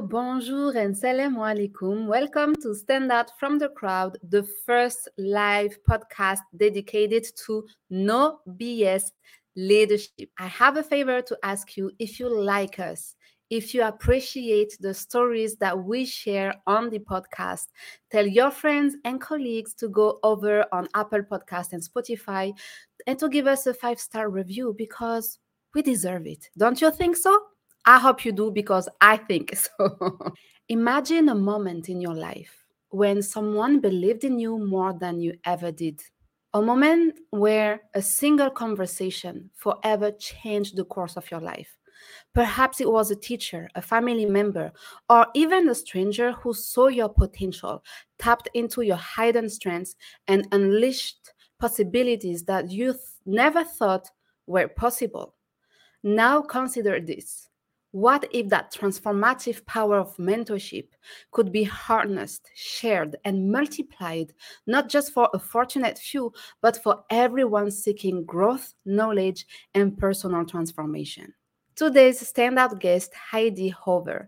Bonjour, and salam alaikum. Welcome to Stand Out from the Crowd, the first live podcast dedicated to no BS leadership. I have a favor to ask you if you like us, if you appreciate the stories that we share on the podcast, tell your friends and colleagues to go over on Apple Podcast and Spotify and to give us a five star review because we deserve it. Don't you think so? I hope you do because I think so. Imagine a moment in your life when someone believed in you more than you ever did. A moment where a single conversation forever changed the course of your life. Perhaps it was a teacher, a family member, or even a stranger who saw your potential, tapped into your hidden strengths, and unleashed possibilities that you th- never thought were possible. Now consider this what if that transformative power of mentorship could be harnessed, shared, and multiplied, not just for a fortunate few, but for everyone seeking growth, knowledge, and personal transformation? Today's standout guest, Heidi Hauver,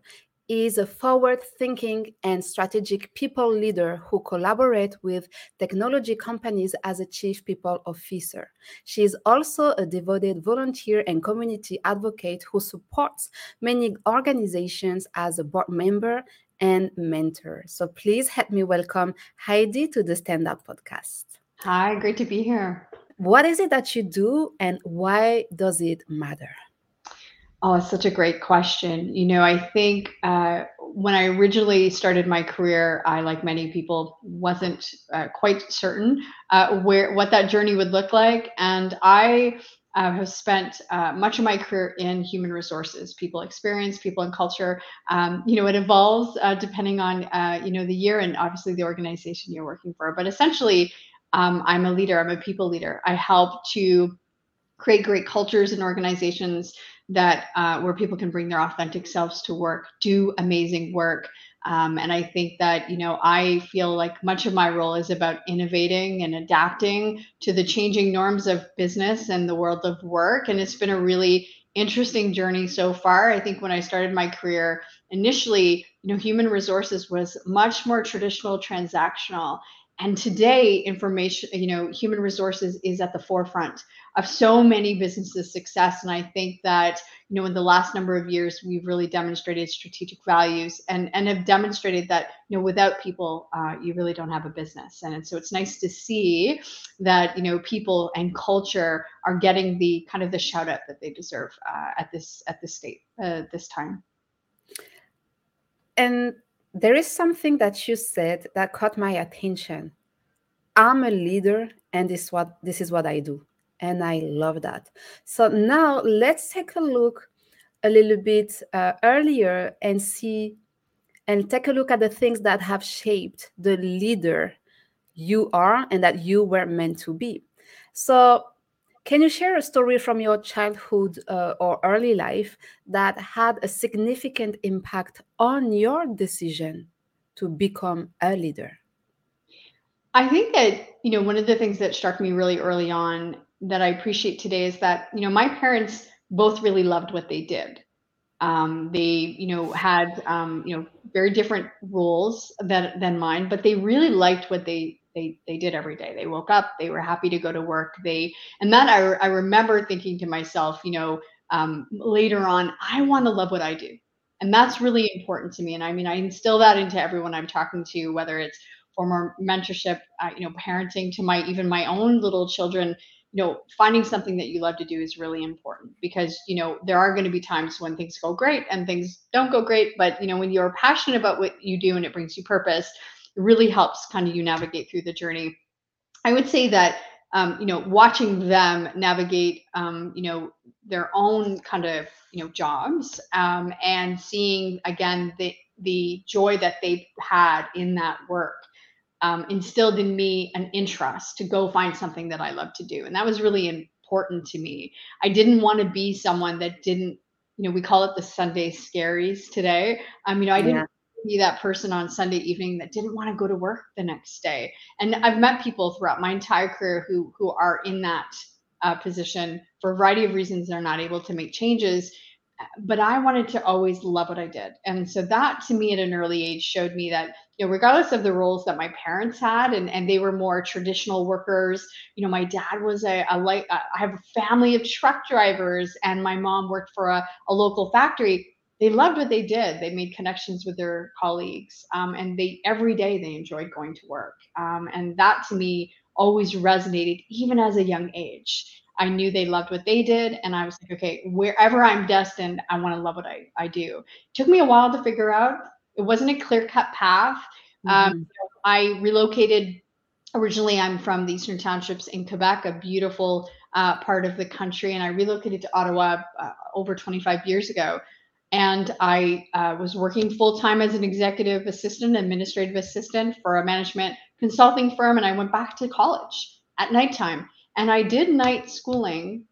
is a forward thinking and strategic people leader who collaborates with technology companies as a chief people officer. She is also a devoted volunteer and community advocate who supports many organizations as a board member and mentor. So please help me welcome Heidi to the Stand Up podcast. Hi, great to be here. What is it that you do and why does it matter? Oh, it's such a great question. You know, I think uh, when I originally started my career, I, like many people, wasn't uh, quite certain uh, where what that journey would look like, and I uh, have spent uh, much of my career in human resources, people experience, people and culture. Um, you know, it evolves uh, depending on you know the year and obviously the organization you're working for. But essentially, um, I'm a leader. I'm a people leader. I help to create great cultures and organizations that uh, where people can bring their authentic selves to work, do amazing work. Um, and I think that, you know, I feel like much of my role is about innovating and adapting to the changing norms of business and the world of work. And it's been a really interesting journey so far. I think when I started my career, initially, you know, human resources was much more traditional, transactional. And today, information, you know, human resources is at the forefront of so many businesses' success. And I think that, you know, in the last number of years, we've really demonstrated strategic values and, and have demonstrated that, you know, without people, uh, you really don't have a business. And so it's nice to see that, you know, people and culture are getting the kind of the shout out that they deserve uh, at this, at this state, uh, this time. And there is something that you said that caught my attention. I'm a leader and this what this is what I do. And I love that. So now let's take a look a little bit uh, earlier and see and take a look at the things that have shaped the leader you are and that you were meant to be. So can you share a story from your childhood uh, or early life that had a significant impact on your decision to become a leader? I think that, you know, one of the things that struck me really early on that I appreciate today is that, you know, my parents both really loved what they did. Um, they, you know, had, um, you know, very different roles than, than mine, but they really liked what they they they did every day. They woke up, they were happy to go to work. They and that I I remember thinking to myself, you know, um, later on, I want to love what I do, and that's really important to me. And I mean, I instill that into everyone I'm talking to, whether it's former mentorship, uh, you know, parenting to my even my own little children. You know, finding something that you love to do is really important because you know there are going to be times when things go great and things don't go great. But you know, when you're passionate about what you do and it brings you purpose, really helps kind of you navigate through the journey. I would say that um, you know watching them navigate um, you know their own kind of you know jobs um, and seeing again the the joy that they had in that work um, instilled in me an interest to go find something that I love to do, and that was really important to me. I didn't want to be someone that didn't you know we call it the Sunday scaries today. Um, you know I didn't be that person on Sunday evening that didn't want to go to work the next day. And I've met people throughout my entire career who who are in that uh, position for a variety of reasons. They're not able to make changes. but I wanted to always love what I did. And so that to me at an early age showed me that, you know, regardless of the roles that my parents had and, and they were more traditional workers, you know, my dad was a, a like, I have a family of truck drivers and my mom worked for a, a local factory. They loved what they did. They made connections with their colleagues. Um, and they, every day they enjoyed going to work. Um, and that to me always resonated even as a young age. I knew they loved what they did. And I was like, okay, wherever I'm destined, I want to love what I, I do. It took me a while to figure out. It wasn't a clear cut path. Um, mm-hmm. Um, I relocated. Originally, I'm from the Eastern Townships in Quebec, a beautiful uh, part of the country. And I relocated to Ottawa uh, over 25 years ago. And I uh, was working full time as an executive assistant, administrative assistant for a management consulting firm. And I went back to college at nighttime and I did night schooling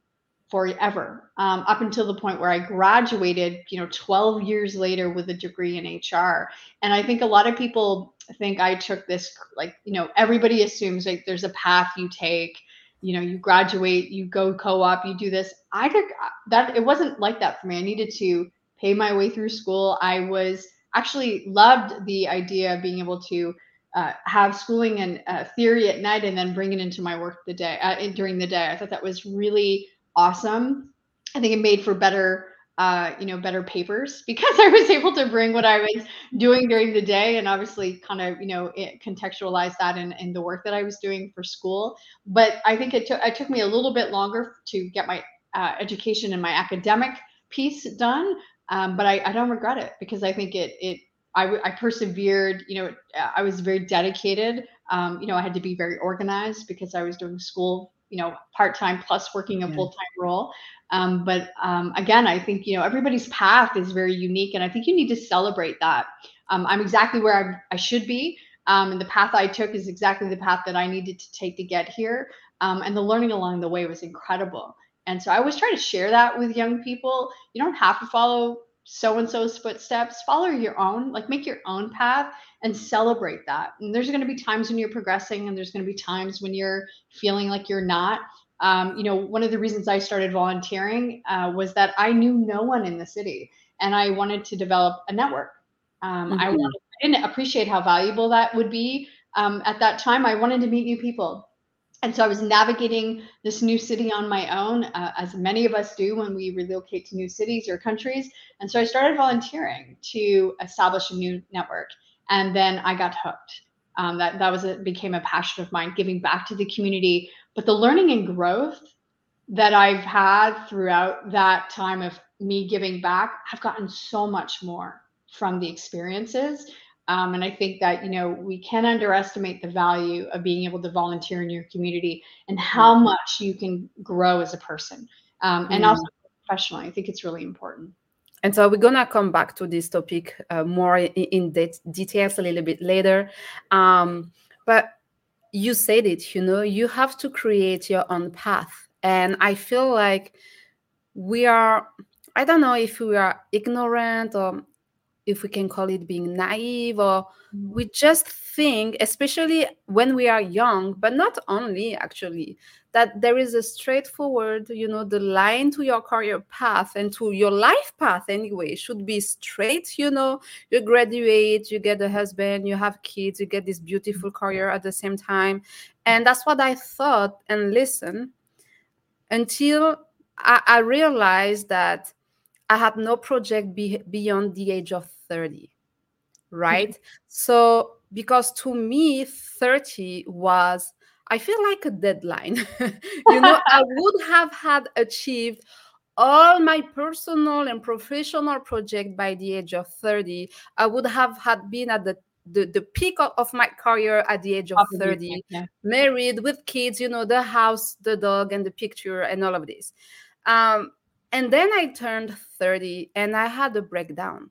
forever um, up until the point where I graduated, you know, 12 years later with a degree in HR. And I think a lot of people think I took this, like, you know, everybody assumes like there's a path you take, you know, you graduate, you go co op, you do this. I took uh, that, it wasn't like that for me. I needed to pay my way through school. I was actually loved the idea of being able to uh, have schooling and uh, theory at night and then bring it into my work the day uh, during the day. I thought that was really awesome. I think it made for better, uh, you know, better papers because I was able to bring what I was doing during the day and obviously kind of, you know, contextualize that in, in the work that I was doing for school. But I think it took it took me a little bit longer to get my uh, education and my academic piece done. Um, but I, I don't regret it because I think it it I, I persevered. You know, I was very dedicated. Um, you know, I had to be very organized because I was doing school, you know, part time plus working a yeah. full time role. Um, but um, again, I think you know everybody's path is very unique, and I think you need to celebrate that. Um, I'm exactly where I, I should be, um, and the path I took is exactly the path that I needed to take to get here. Um, and the learning along the way was incredible. And so I always try to share that with young people. You don't have to follow so and so's footsteps, follow your own, like make your own path and celebrate that. And there's going to be times when you're progressing, and there's going to be times when you're feeling like you're not. Um, you know, one of the reasons I started volunteering uh, was that I knew no one in the city, and I wanted to develop a network. Um, mm-hmm. I, wanted, I didn't appreciate how valuable that would be um, at that time. I wanted to meet new people and so I was navigating this new city on my own, uh, as many of us do when we relocate to new cities or countries. And so I started volunteering to establish a new network, and then I got hooked. Um, that that was a, became a passion of mine, giving back to the community. But the learning and growth that I've had throughout that time of me giving back, I've gotten so much more from the experiences um, and I think that, you know, we can underestimate the value of being able to volunteer in your community and how mm-hmm. much you can grow as a person um, and mm. also professionally. I think it's really important. And so we're gonna come back to this topic uh, more in, in de- details a little bit later. Um, but you said it, you know, you have to create your own path. And I feel like we are, I don't know if we are ignorant or if we can call it being naive or we mm-hmm. just think especially when we are young but not only actually that there is a straightforward you know the line to your career path and to your life path anyway should be straight you know you graduate you get a husband you have kids you get this beautiful mm-hmm. career at the same time and that's what i thought and listen until I, I realized that I had no project be, beyond the age of 30 right? Mm-hmm. so because to me 30 was i feel like a deadline. You know i would have had achieved all my personal and professional project by the age of 30 i would have had been at the the, the peak of my career at the age of 30 yeah. married with kids you know the house the dog and the picture and all of this. Um, and then i turned 30 and i had a breakdown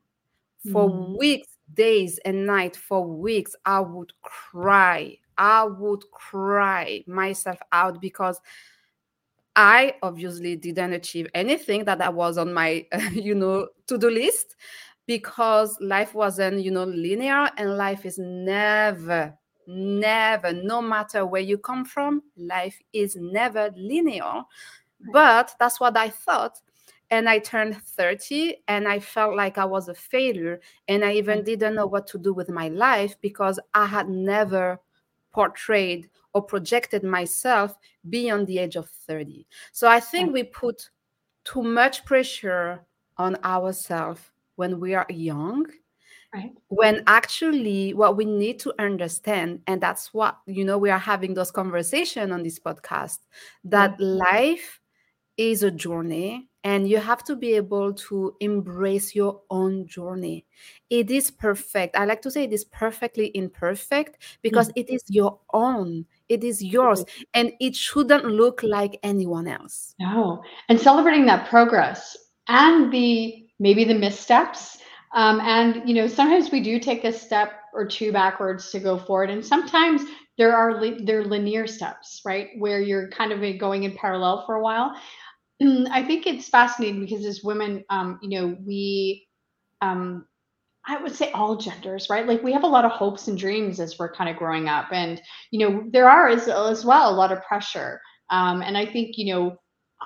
for mm. weeks, days, and night, for weeks, I would cry. I would cry myself out because I obviously didn't achieve anything that I was on my, you know, to do list because life wasn't, you know, linear and life is never, never, no matter where you come from, life is never linear. But that's what I thought. And I turned 30 and I felt like I was a failure. And I even didn't know what to do with my life because I had never portrayed or projected myself beyond the age of 30. So I think we put too much pressure on ourselves when we are young Right. When actually, what we need to understand, and that's what, you know, we are having those conversation on this podcast, that mm-hmm. life is a journey and you have to be able to embrace your own journey. It is perfect. I like to say it is perfectly imperfect because mm-hmm. it is your own. It is yours and it shouldn't look like anyone else. No. And celebrating that progress and the maybe the missteps um, and you know, sometimes we do take a step or two backwards to go forward, and sometimes there are li- there are linear steps, right, where you're kind of going in parallel for a while. I think it's fascinating because as women, um, you know, we, um, I would say all genders, right? Like we have a lot of hopes and dreams as we're kind of growing up, and you know, there are as, as well a lot of pressure. Um, and I think you know,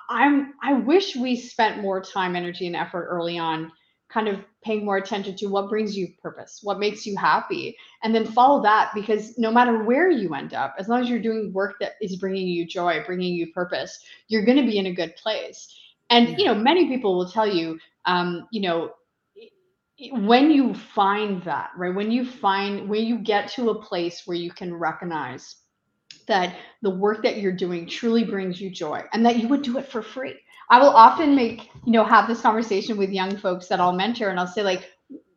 I'm I wish we spent more time, energy, and effort early on kind of paying more attention to what brings you purpose, what makes you happy, and then follow that because no matter where you end up, as long as you're doing work that is bringing you joy, bringing you purpose, you're going to be in a good place. And yeah. you know, many people will tell you, um, you know, when you find that, right? When you find when you get to a place where you can recognize that the work that you're doing truly brings you joy and that you would do it for free I will often make, you know, have this conversation with young folks that I'll mentor and I'll say, like,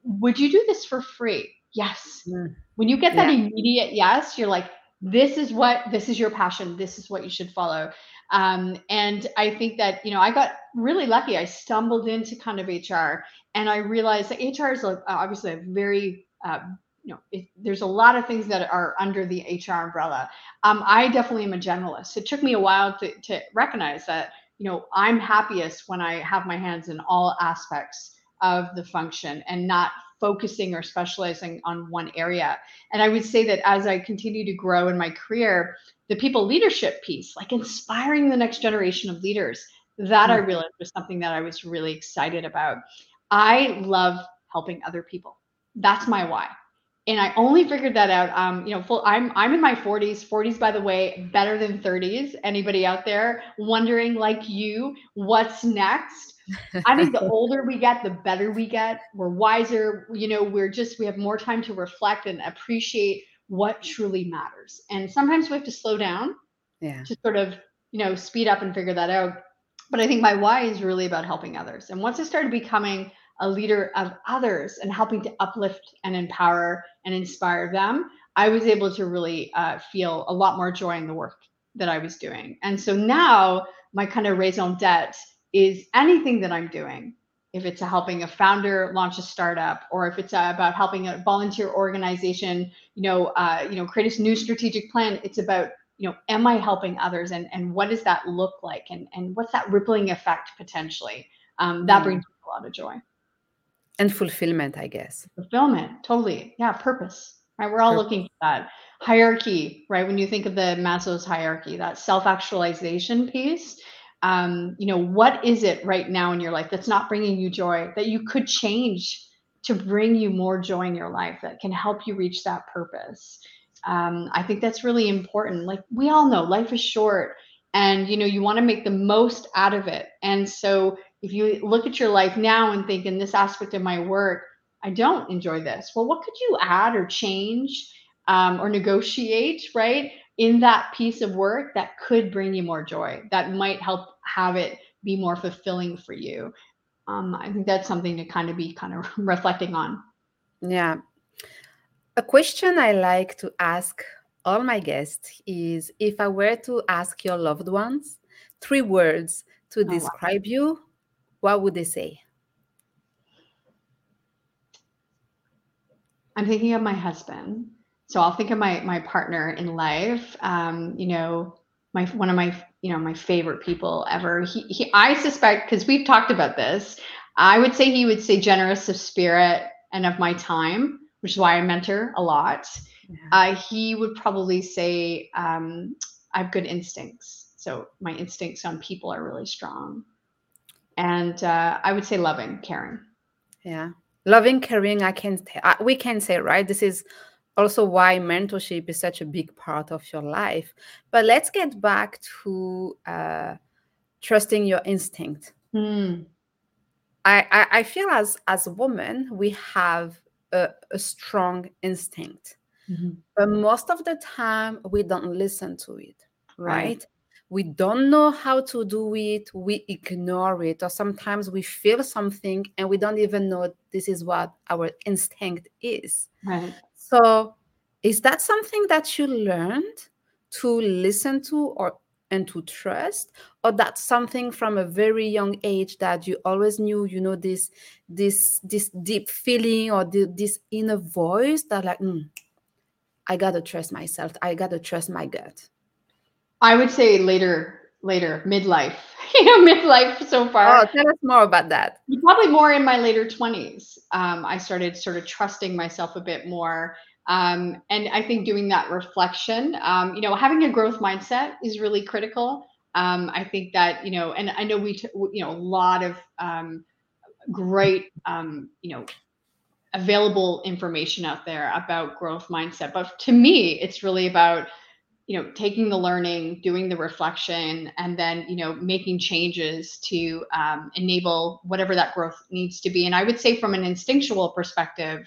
would you do this for free? Yes. Mm. When you get that yeah. immediate yes, you're like, this is what, this is your passion. This is what you should follow. Um, and I think that, you know, I got really lucky. I stumbled into kind of HR and I realized that HR is obviously a very, uh, you know, it, there's a lot of things that are under the HR umbrella. Um, I definitely am a generalist. It took me a while to, to recognize that you know, I'm happiest when I have my hands in all aspects of the function and not focusing or specializing on one area. And I would say that as I continue to grow in my career, the people leadership piece, like inspiring the next generation of leaders, that I mm-hmm. realized was something that I was really excited about. I love helping other people. That's my why and I only figured that out. Um, you know, full. I'm I'm in my 40s. 40s, by the way, better than 30s. Anybody out there wondering, like you, what's next? I think the older we get, the better we get. We're wiser. You know, we're just we have more time to reflect and appreciate what truly matters. And sometimes we have to slow down, yeah, to sort of you know speed up and figure that out. But I think my why is really about helping others. And once I started becoming a leader of others and helping to uplift and empower and inspire them, I was able to really uh, feel a lot more joy in the work that I was doing. And so now my kind of raison d'etre is anything that I'm doing. If it's a helping a founder launch a startup, or if it's about helping a volunteer organization, you know, uh, you know, create a new strategic plan, it's about you know, am I helping others, and and what does that look like, and and what's that rippling effect potentially? Um, that mm. brings a lot of joy and fulfillment i guess. Fulfillment totally. Yeah purpose right? We're all purpose. looking for that hierarchy right? When you think of the maslow's hierarchy that self-actualization piece um, you know what is it right now in your life that's not bringing you joy that you could change to bring you more joy in your life that can help you reach that purpose? Um, i think that's really important. Like we all know life is short and you know you want to make the most out of it. And so if you look at your life now and think in this aspect of my work i don't enjoy this. Well what could you add or change um, or negotiate right in that piece of work that could bring you more joy that might help have it be more fulfilling for you? Um, i think that's something to kind of be kind of reflecting on. Yeah. A question i like to ask all my guests is if i were to ask your loved ones three words to describe oh, wow. you what would they say? I'm thinking of my husband. So I'll think of my my partner in life. Um, you know, my one of my you know my favorite people ever. He, he I suspect because we've talked about this. I would say he would say generous of spirit and of my time, which is why I mentor a lot. Yeah. Uh, he would probably say um, I have good instincts. So my instincts on people are really strong and uh, I would say loving, caring. Yeah, loving, caring. I can uh, we can say right. This is also why mentorship is such a big part of your life. But let's get back to uh, trusting your instinct. Mm. I, I, I feel as as a woman we have a, a strong instinct, mm-hmm. but most of the time we don't listen to it. right. right we don't know how to do it we ignore it or sometimes we feel something and we don't even know this is what our instinct is. Right. So is that something that you learned to listen to or and to trust? Or that's something from a very young age that you always knew you know this this this deep feeling or the, this inner voice that like mm, i gotta trust myself. I gotta trust my gut I would say later, later, midlife. you know, midlife so far. Oh, tell us more about that. Probably more in my later 20s. Um, I started sort of trusting myself a bit more. Um, and I think doing that reflection, um, you know, having a growth mindset is really critical. Um, I think that, you know, and I know we, t- you know, a lot of um, great, um, you know, available information out there about growth mindset. But to me, it's really about you know taking the learning doing the reflection and then you know making changes to um, enable whatever that growth needs to be. And i would say from an instinctual perspective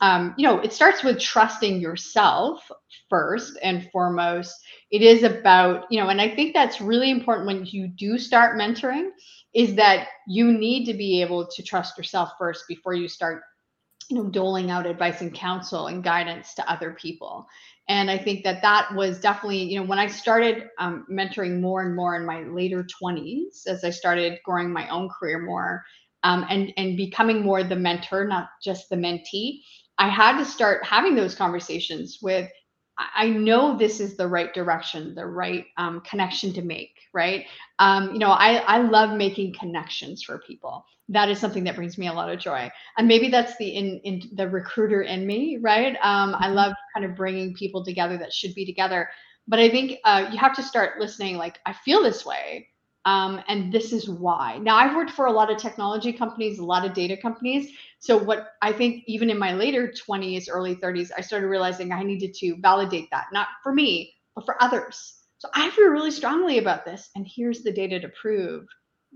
um, you know it starts with trusting yourself first and foremost. It is about you know and i think that's really important when you do start mentoring is that you need to be able to trust yourself first before you start you know doling out advice and counsel and guidance to other people and i think that that was definitely you know when i started um, mentoring more and more in my later 20s as i started growing my own career more um, and and becoming more the mentor not just the mentee i had to start having those conversations with I know this is the right direction, the right um, connection to make, right? Um, you know, I, I love making connections for people. That is something that brings me a lot of joy. And maybe that's the in, in the recruiter in me, right? Um, I mm-hmm. love kind of bringing people together that should be together. But I think uh, you have to start listening. Like, I feel this way, um, and this is why. Now, I've worked for a lot of technology companies, a lot of data companies. So, what I think, even in my later 20s, early 30s, I started realizing I needed to validate that, not for me, but for others. So, I feel really strongly about this. And here's the data to prove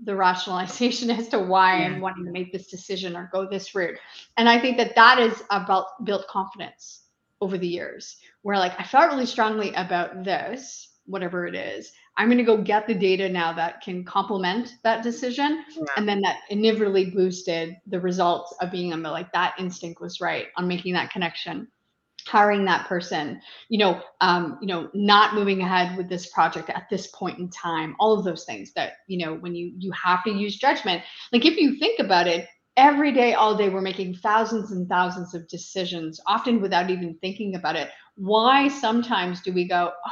the rationalization as to why yeah. I'm wanting to make this decision or go this route. And I think that that is about built confidence over the years, where like I felt really strongly about this, whatever it is. I'm going to go get the data now that can complement that decision. Yeah. And then that inevitably boosted the results of being able like that instinct was right on making that connection hiring that person you know um, you know not moving ahead with this project at this point in time all of those things that you know when you you have to use judgment like if you think about it every day all day we're making thousands and thousands of decisions often without even thinking about it why sometimes do we go oh,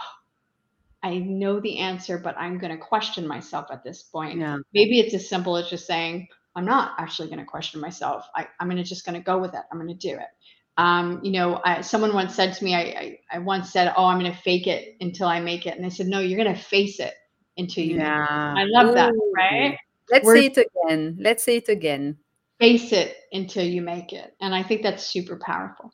I know the answer, but I'm going to question myself at this point. Yeah. Maybe it's as simple as just saying, I'm not actually going to question myself. I, I'm going to just going to go with it. I'm going to do it. Um, you know, I, someone once said to me, I, I, I once said, "Oh, I'm going to fake it until I make it," and I said, "No, you're going to face it until you." Yeah, I love Ooh. that. Right? Let's We're, say it again. Let's say it again. Face it until you make it, and I think that's super powerful.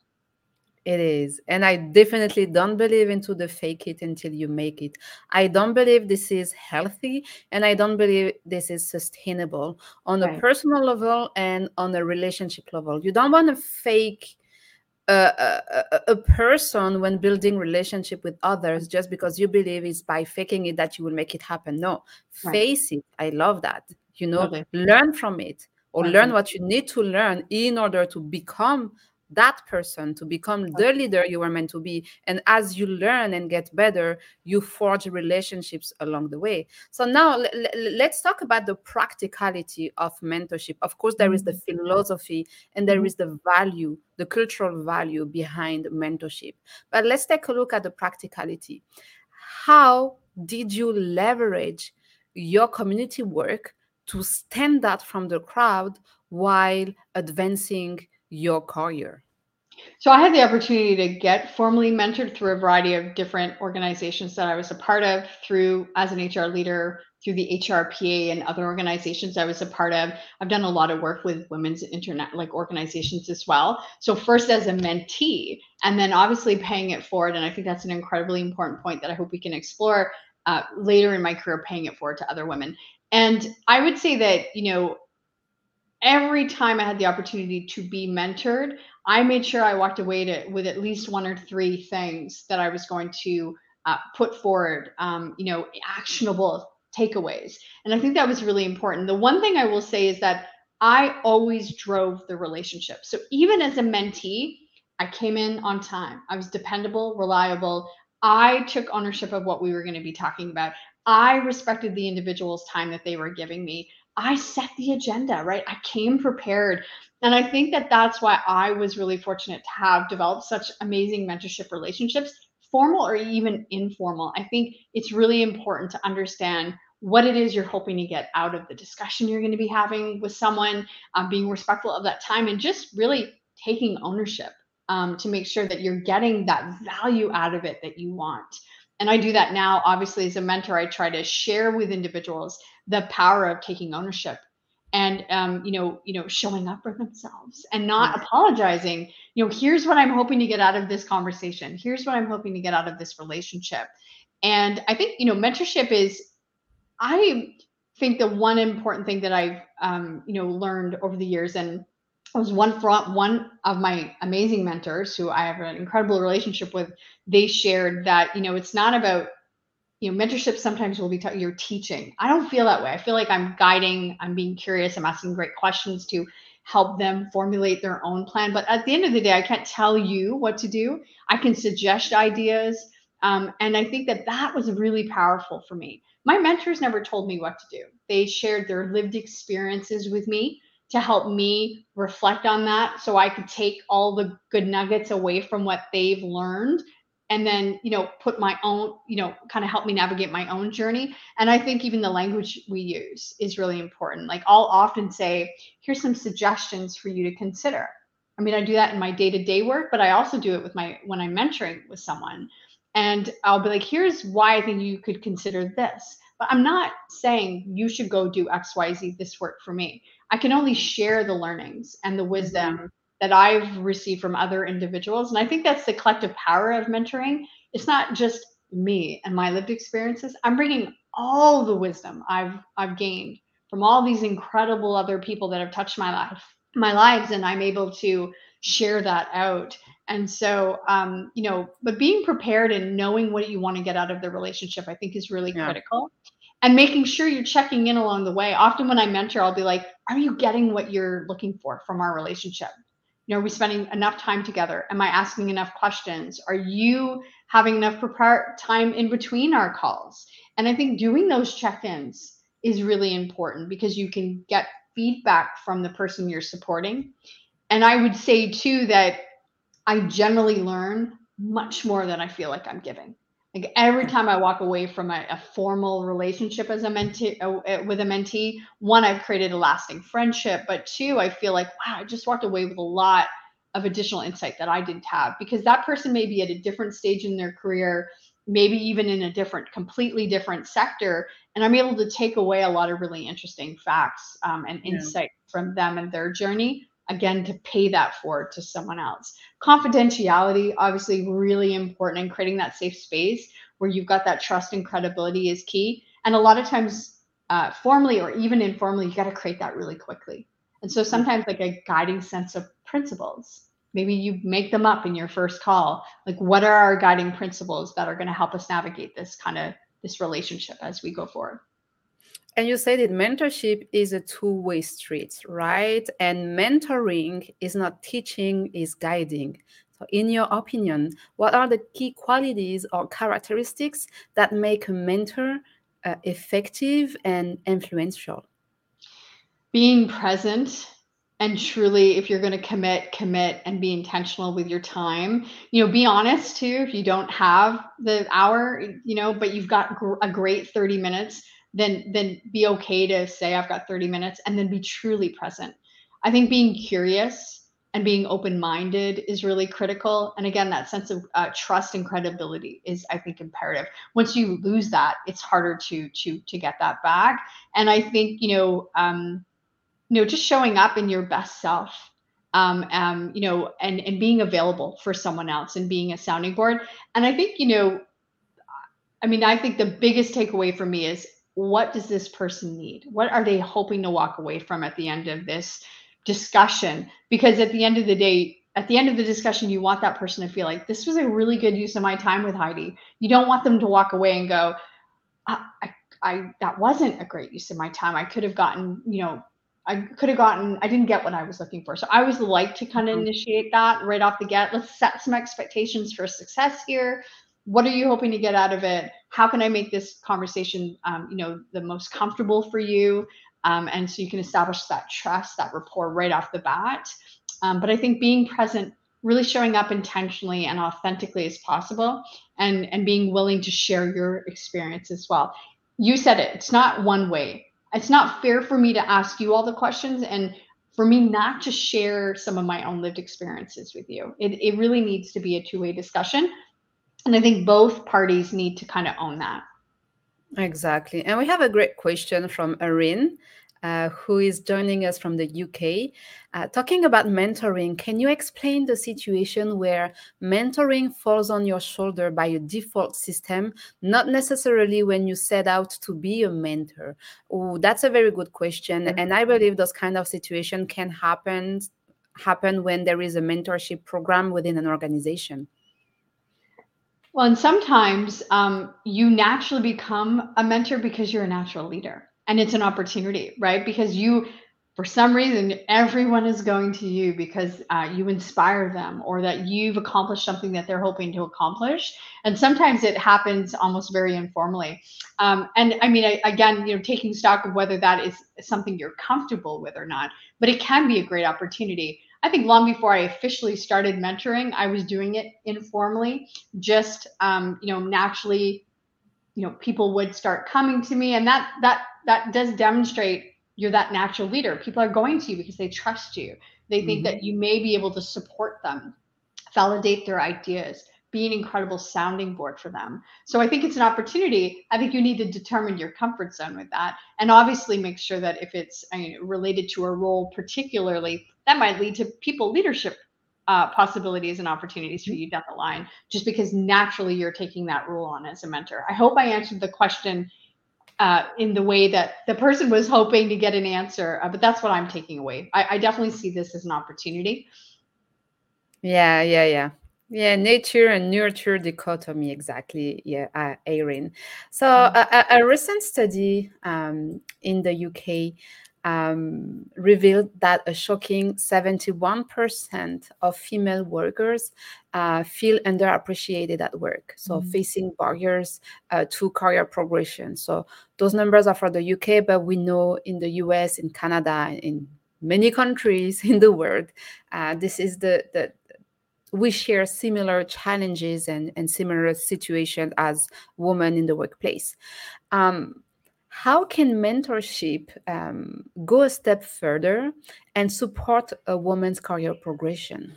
It is. And I definitely don't believe into the fake it until you make it. I don't believe this is healthy and I don't believe this is sustainable on right. a personal level and on a relationship level. You don't want to fake a, a, a, person when building relationship with others just because you believe it's by faking it that you will make it happen. No, right. face it. I love that. You know, learn from it or learn what you need to learn in order to become that person to become the leader you were meant to be. And as you learn and get better you forge relationships along the way. So now let's talk about the practicality of mentorship. Of course there is the mm-hmm. philosophy and there mm-hmm. the value the cultural value behind mentorship. But let's take a look at the practicality. How did you leverage your community work to stand out from the crowd while advancing your career? So I had the opportunity to get formally mentored through a variety of different organizations that I was a part of through as an HR leader, through the HRPA and other organizations I was a part of. I've done a lot of work with women's internet like organizations as well. So first as a mentee, and then obviously paying it forward. And I think that's an incredibly important point that I hope we can explore uh, later in my career, paying it forward to other women. And I would say that you know every time I had the opportunity to be mentored, I made sure I walked away to, with at least one or three things that I was going to uh, put forward, um, you know, actionable takeaways. And I think that was really important. The one thing I will say is that I always drove the relationship. So even as a mentee, I came in on time. I was dependable, reliable. I took ownership of what we were going to be talking about. I respected the individual's time that they were giving me. I set the agenda, right? I came prepared. And I think that that's why I was really fortunate to have developed such amazing mentorship relationships, formal or even informal. I think it's really important to understand what it is you're hoping to get out of the discussion you're going to be having with someone, um, being respectful of that time, and just really taking ownership um, to make sure that you're getting that value out of it that you want. And I do that now, obviously, as a mentor, I try to share with individuals the power of taking ownership and um, you know you know showing up for themselves and not apologizing. You know here's what i'm hoping to get out of this conversation. Here's what i'm hoping to get out of this relationship. And i think you know mentorship is i think the one important thing that i've um, you know learned over the years and was one from one of my amazing mentors who i have an incredible relationship with they shared that you know it's not about you know, mentorship sometimes will be t- you're teaching. I don't feel that way. I feel like I'm guiding, I'm being curious, I'm asking great questions to help them formulate their own plan. But at the end of the day, I can't tell you what to do. I can suggest ideas. Um, and I think that that was really powerful for me. My mentors never told me what to do, they shared their lived experiences with me to help me reflect on that so I could take all the good nuggets away from what they've learned and then you know put my own you know kind of help me navigate my own journey. And i think even the language we use is really important. Like i'll often say here's some suggestions for you to consider. I mean i do that in my day-to-day work but i also do it with my when i'm mentoring with someone. And i'll be like here's why i think you could consider this. But i'm not saying you should go do xyz this work for me i can only share the learnings and the wisdom mm-hmm that I've received from other individuals. And I think that's the collective power of mentoring. It's not just me and my lived experiences. I'm bringing all the wisdom I've I've gained from all these incredible other people that have touched my life, my lives, and I'm able to share that out. And so, um, you know, but being prepared and knowing what you want to get out of the relationship, I think is really yeah. critical. And making sure you're checking in along the way. Often when I mentor, I'll be like, are you getting what you're looking for from our relationship? you know, are we spending enough time together? Am I asking enough questions? Are you having enough prepare time in between our calls? And I think doing those check-ins is really important because you can get feedback from the person you're supporting. And I would say too that I generally learn much more than I feel like I'm giving. Like every time I walk away from a, a formal relationship as a mentee uh, uh, with a mentee, one, I've created a lasting friendship, but two, I feel like, wow, I just walked away with a lot of additional insight that I didn't have because that person may be at a different stage in their career, maybe even in a different, completely different sector. And I'm able to take away a lot of really interesting facts um, and yeah. insight from them and their journey again to pay that forward to someone else. Confidentiality obviously really important and creating that safe space where you've got that trust and credibility is key. And a lot of times uh, formally or even informally you got to create that really quickly. And so sometimes like a guiding sense of principles. Maybe you make them up in your first call. Like what are our guiding principles that are going to help us navigate this kind of this relationship as we go forward and you said that mentorship is a two-way street, right? And mentoring is not teaching, is guiding. So, in your opinion, what are the key qualities or characteristics that make a mentor uh, effective and influential? Being present and truly if you're going to commit commit and be intentional with your time you know be honest too if you don't have the hour you know but you've got a great 30 minutes then then be okay to say I've got 30 minutes and then be truly present. I think being curious and being open-minded is really critical and again that sense of uh, trust and credibility is i think imperative once you lose that it's harder to to to get that back and i think you know um you know just showing up in your best self um, um, you know, and and being available for someone else and being a sounding board. And I think, you know, I mean, I think the biggest takeaway for me is what does this person need? What are they hoping to walk away from at the end of this discussion? Because at the end of the day, at the end of the discussion, you want that person to feel like this was a really good use of my time with Heidi. You don't want them to walk away and go, I, I, I that wasn't a great use of my time. I could have gotten, you know, I could have gotten, I didn't get what I was looking for. So I always like to kind of mm-hmm. initiate that right off the get. Let's set some expectations for success here. What are you hoping to get out of it? How can I make this conversation, um, you know, the most comfortable for you? Um, and so you can establish that trust, that rapport right off the bat. Um, but I think being present, really showing up intentionally and authentically as possible, and and being willing to share your experience as well. You said it. It's not one way it's not fair for me to ask you all the questions and for me not to share some of my own lived experiences with you. It, it really needs to be a two way discussion. And I think both parties need to kind of own that. Exactly. And we have a great question from Erin uh, who is joining us from the UK. Uh, talking about mentoring, can you explain the situation where mentoring falls on your shoulder by a default system, not necessarily when you set out to be a mentor? Oh, that's a very good question. Mm-hmm. And I believe those kind of situation can happen happen when there is a mentorship program within an organization. Well, and sometimes um, you naturally become a mentor because you're a natural leader and it's an opportunity, right? Because you, for some reason, everyone is going to you because uh, you inspire them or that you've accomplished something that they're hoping to accomplish. And sometimes it happens almost very informally. Um, and I mean, I, again, you know, taking stock of whether that is something you're comfortable with or not, but it can be a great opportunity. I think long before I officially started mentoring, I was doing it informally, just um, you know, naturally you know people would start coming to me and that that that does demonstrate you're that natural leader. People are going to you because they trust you. They think mm-hmm. that you may be able to support them validate their ideas be an incredible sounding board for them so i think it's an opportunity i think you need to determine your comfort zone with that and obviously make sure that if it's I mean, related to a role particularly that might lead to people leadership uh, possibilities and opportunities for mm-hmm. you down the line, just because naturally you're taking that role on as a mentor. I hope I answered the question uh, in the way that the person was hoping to get an answer, uh, but that's what I'm taking away. I, I definitely see this as an opportunity. Yeah, yeah, yeah. Yeah, nature and nurture dichotomy, exactly. Yeah, uh, Erin. So, mm-hmm. a, a, recent study um, in the UK um, revealed that a shocking 71% of female workers uh, feel underappreciated at work, so mm-hmm. facing barriers uh, to career progression. So those numbers are for the UK, but we know in the US, in Canada, in many countries in the world, uh, this is the, the we share similar challenges and, and similar situations as women in the workplace. Um, how can mentorship um, go a step further and support a woman's career progression?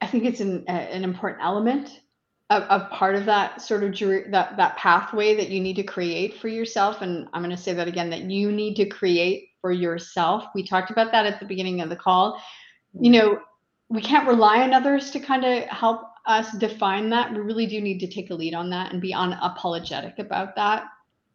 I think it's an, an important element of, of, part of that sort of that that pathway that you need to create for yourself. And I'm going to say that again: that you need to create for yourself. We talked about that at the beginning of the call. You know, we can't rely on others to kind of help us define that. We really do need to take a lead on that and be unapologetic about that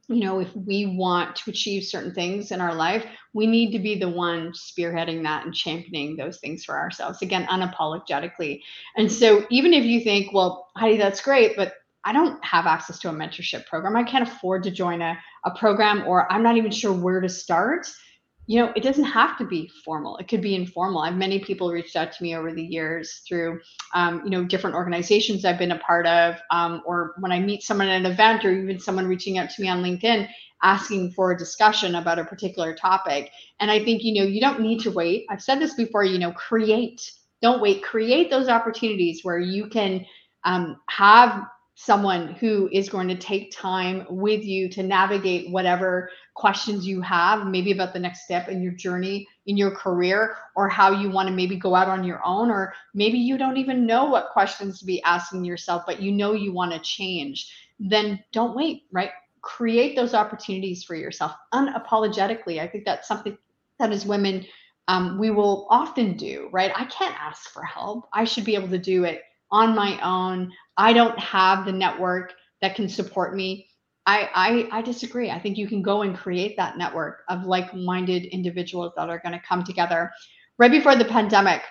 you know, if we want to achieve certain things in our life, we need to be the one spearheading that and championing those things for ourselves, again, unapologetically. And so, even if you think, well, Heidi, that's great, but I don't have access to a mentorship program, I can't afford to join a, a program, or I'm not even sure where to start, you know, it doesn't have to be formal. It could be informal. I've many people reached out to me over the years through, um, you know, different organizations I've been a part of, um, or when I meet someone at an event, or even someone reaching out to me on LinkedIn asking for a discussion about a particular topic. And I think, you know, you don't need to wait. I've said this before. You know, create. Don't wait. Create those opportunities where you can um, have someone who is going to take time with you to navigate whatever questions you have, maybe about the next step in your journey in your career, or how you want to maybe go out on your own, or maybe you don't even know what questions to be asking yourself, but you know you want to change, then don't wait, right? Create those opportunities for yourself unapologetically. I think that's something that as women, um, we will often do, right? I can't ask for help. I should be able to do it on my own. I don't have the network that can support me. I, I, I disagree. I think you can go and create that network of like-minded individuals that are going to come together. Right before the pandemic,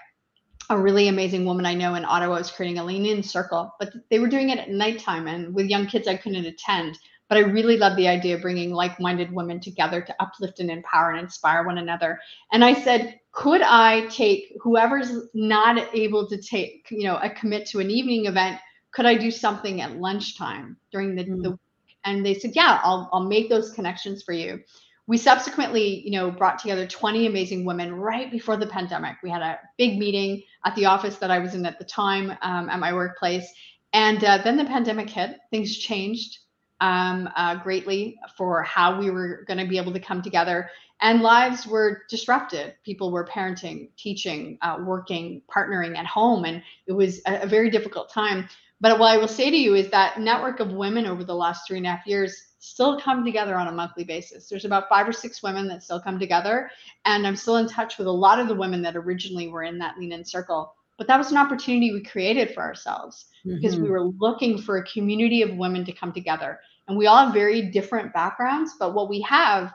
a really amazing woman I know in Ottawa was creating a lean in circle, but they were doing it at nighttime and with young kids I couldn't attend. But I really love the idea of bringing like minded women together to uplift and empower and inspire one another. And I said, could I take whoever's not able to take, you know, a commit to an evening event? Could I do something at lunchtime during the, mm. the and they said, yeah, I'll, I'll make those connections for you. We subsequently, you know, brought together 20 amazing women right before the pandemic. We had a big meeting at the office that I was in at the time um, at my workplace. And uh, then the pandemic hit, things changed um, uh, greatly for how we were going to be able to come together. And lives were disrupted. People were parenting, teaching, uh, working, partnering at home. And it was a, a, very difficult time. But what I will say to you is that network of women over the last three and a half years still come together on a monthly basis. There's about five or six women that still come together. And I'm still in touch with a lot of the women that originally were in that lean in circle. But that was an opportunity we created for ourselves mm-hmm. because we mm-hmm. were looking for a community of women to come together and we all have very different backgrounds, but what we have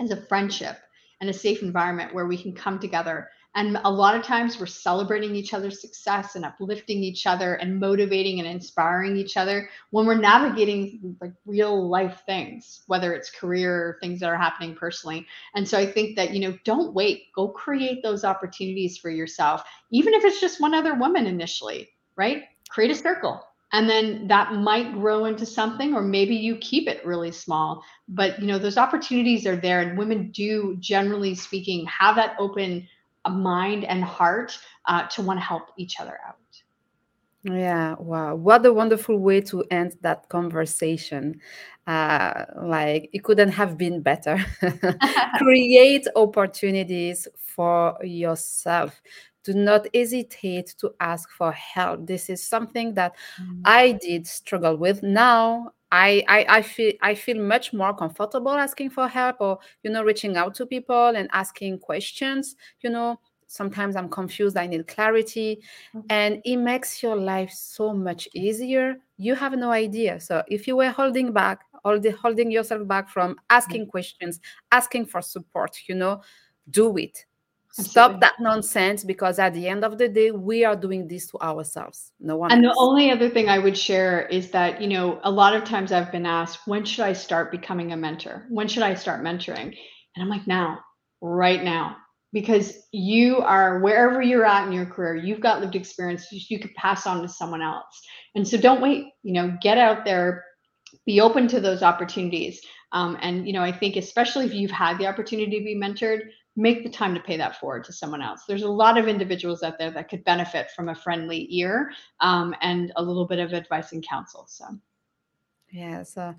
is a friendship and a safe environment where we can come together. And a lot of times we're celebrating each other's success and uplifting each other and motivating and inspiring each other when we're navigating like real life things, whether it's career or things that are happening personally. And so I think that, you know, don't wait, go create those opportunities for yourself, even if it's just one other woman initially, right? Create a circle and then that might grow into something or maybe you keep it really small but you know those opportunities are there and women do generally speaking have that open mind and heart uh, to want to help each other out. Yeah wow. What a wonderful way to end that conversation. Uh, like it couldn't have been better. Create opportunities for yourself. Do not hesitate to ask for help. This is something that mm-hmm. i did struggle with. Now I, I i feel i feel much more comfortable asking for help or you know reaching out to people and asking questions. You know sometimes i'm confused i need clarity. Mm-hmm. and it makes your life so much easier. You have no idea. So if you were holding back holding yourself back from asking mm-hmm. questions asking for support you know do it Stop that nonsense because at the end of the day, we are doing this to ourselves. No one. And else. the only other thing I would share is that, you know, a lot of times I've been asked, when should I start becoming a mentor? When should I start mentoring? And I'm like, now, right now. Because you are wherever you're at in your career, you've got lived experience you could pass on to someone else. And so don't wait, you know, get out there, be open to those opportunities. Um, and, you know, I think especially if you've had the opportunity to be mentored, make the time to pay that forward to someone else. There's a lot of individuals out there that could benefit from a friendly ear um, and a little bit of advice and counsel. So, yeah. So,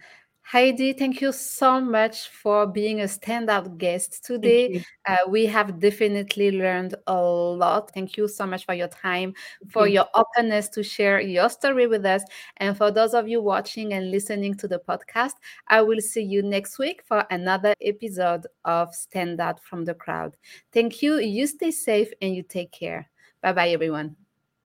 Heidi, thank you so much for being a standout guest today. Uh, we have definitely learned a lot. Thank you so much for your time, for your openness to share your story with us. And for those of you watching and listening to the podcast, I will see you next week for another episode of Stand Out from the Crowd. Thank you. You stay safe and you take care. Bye bye, everyone.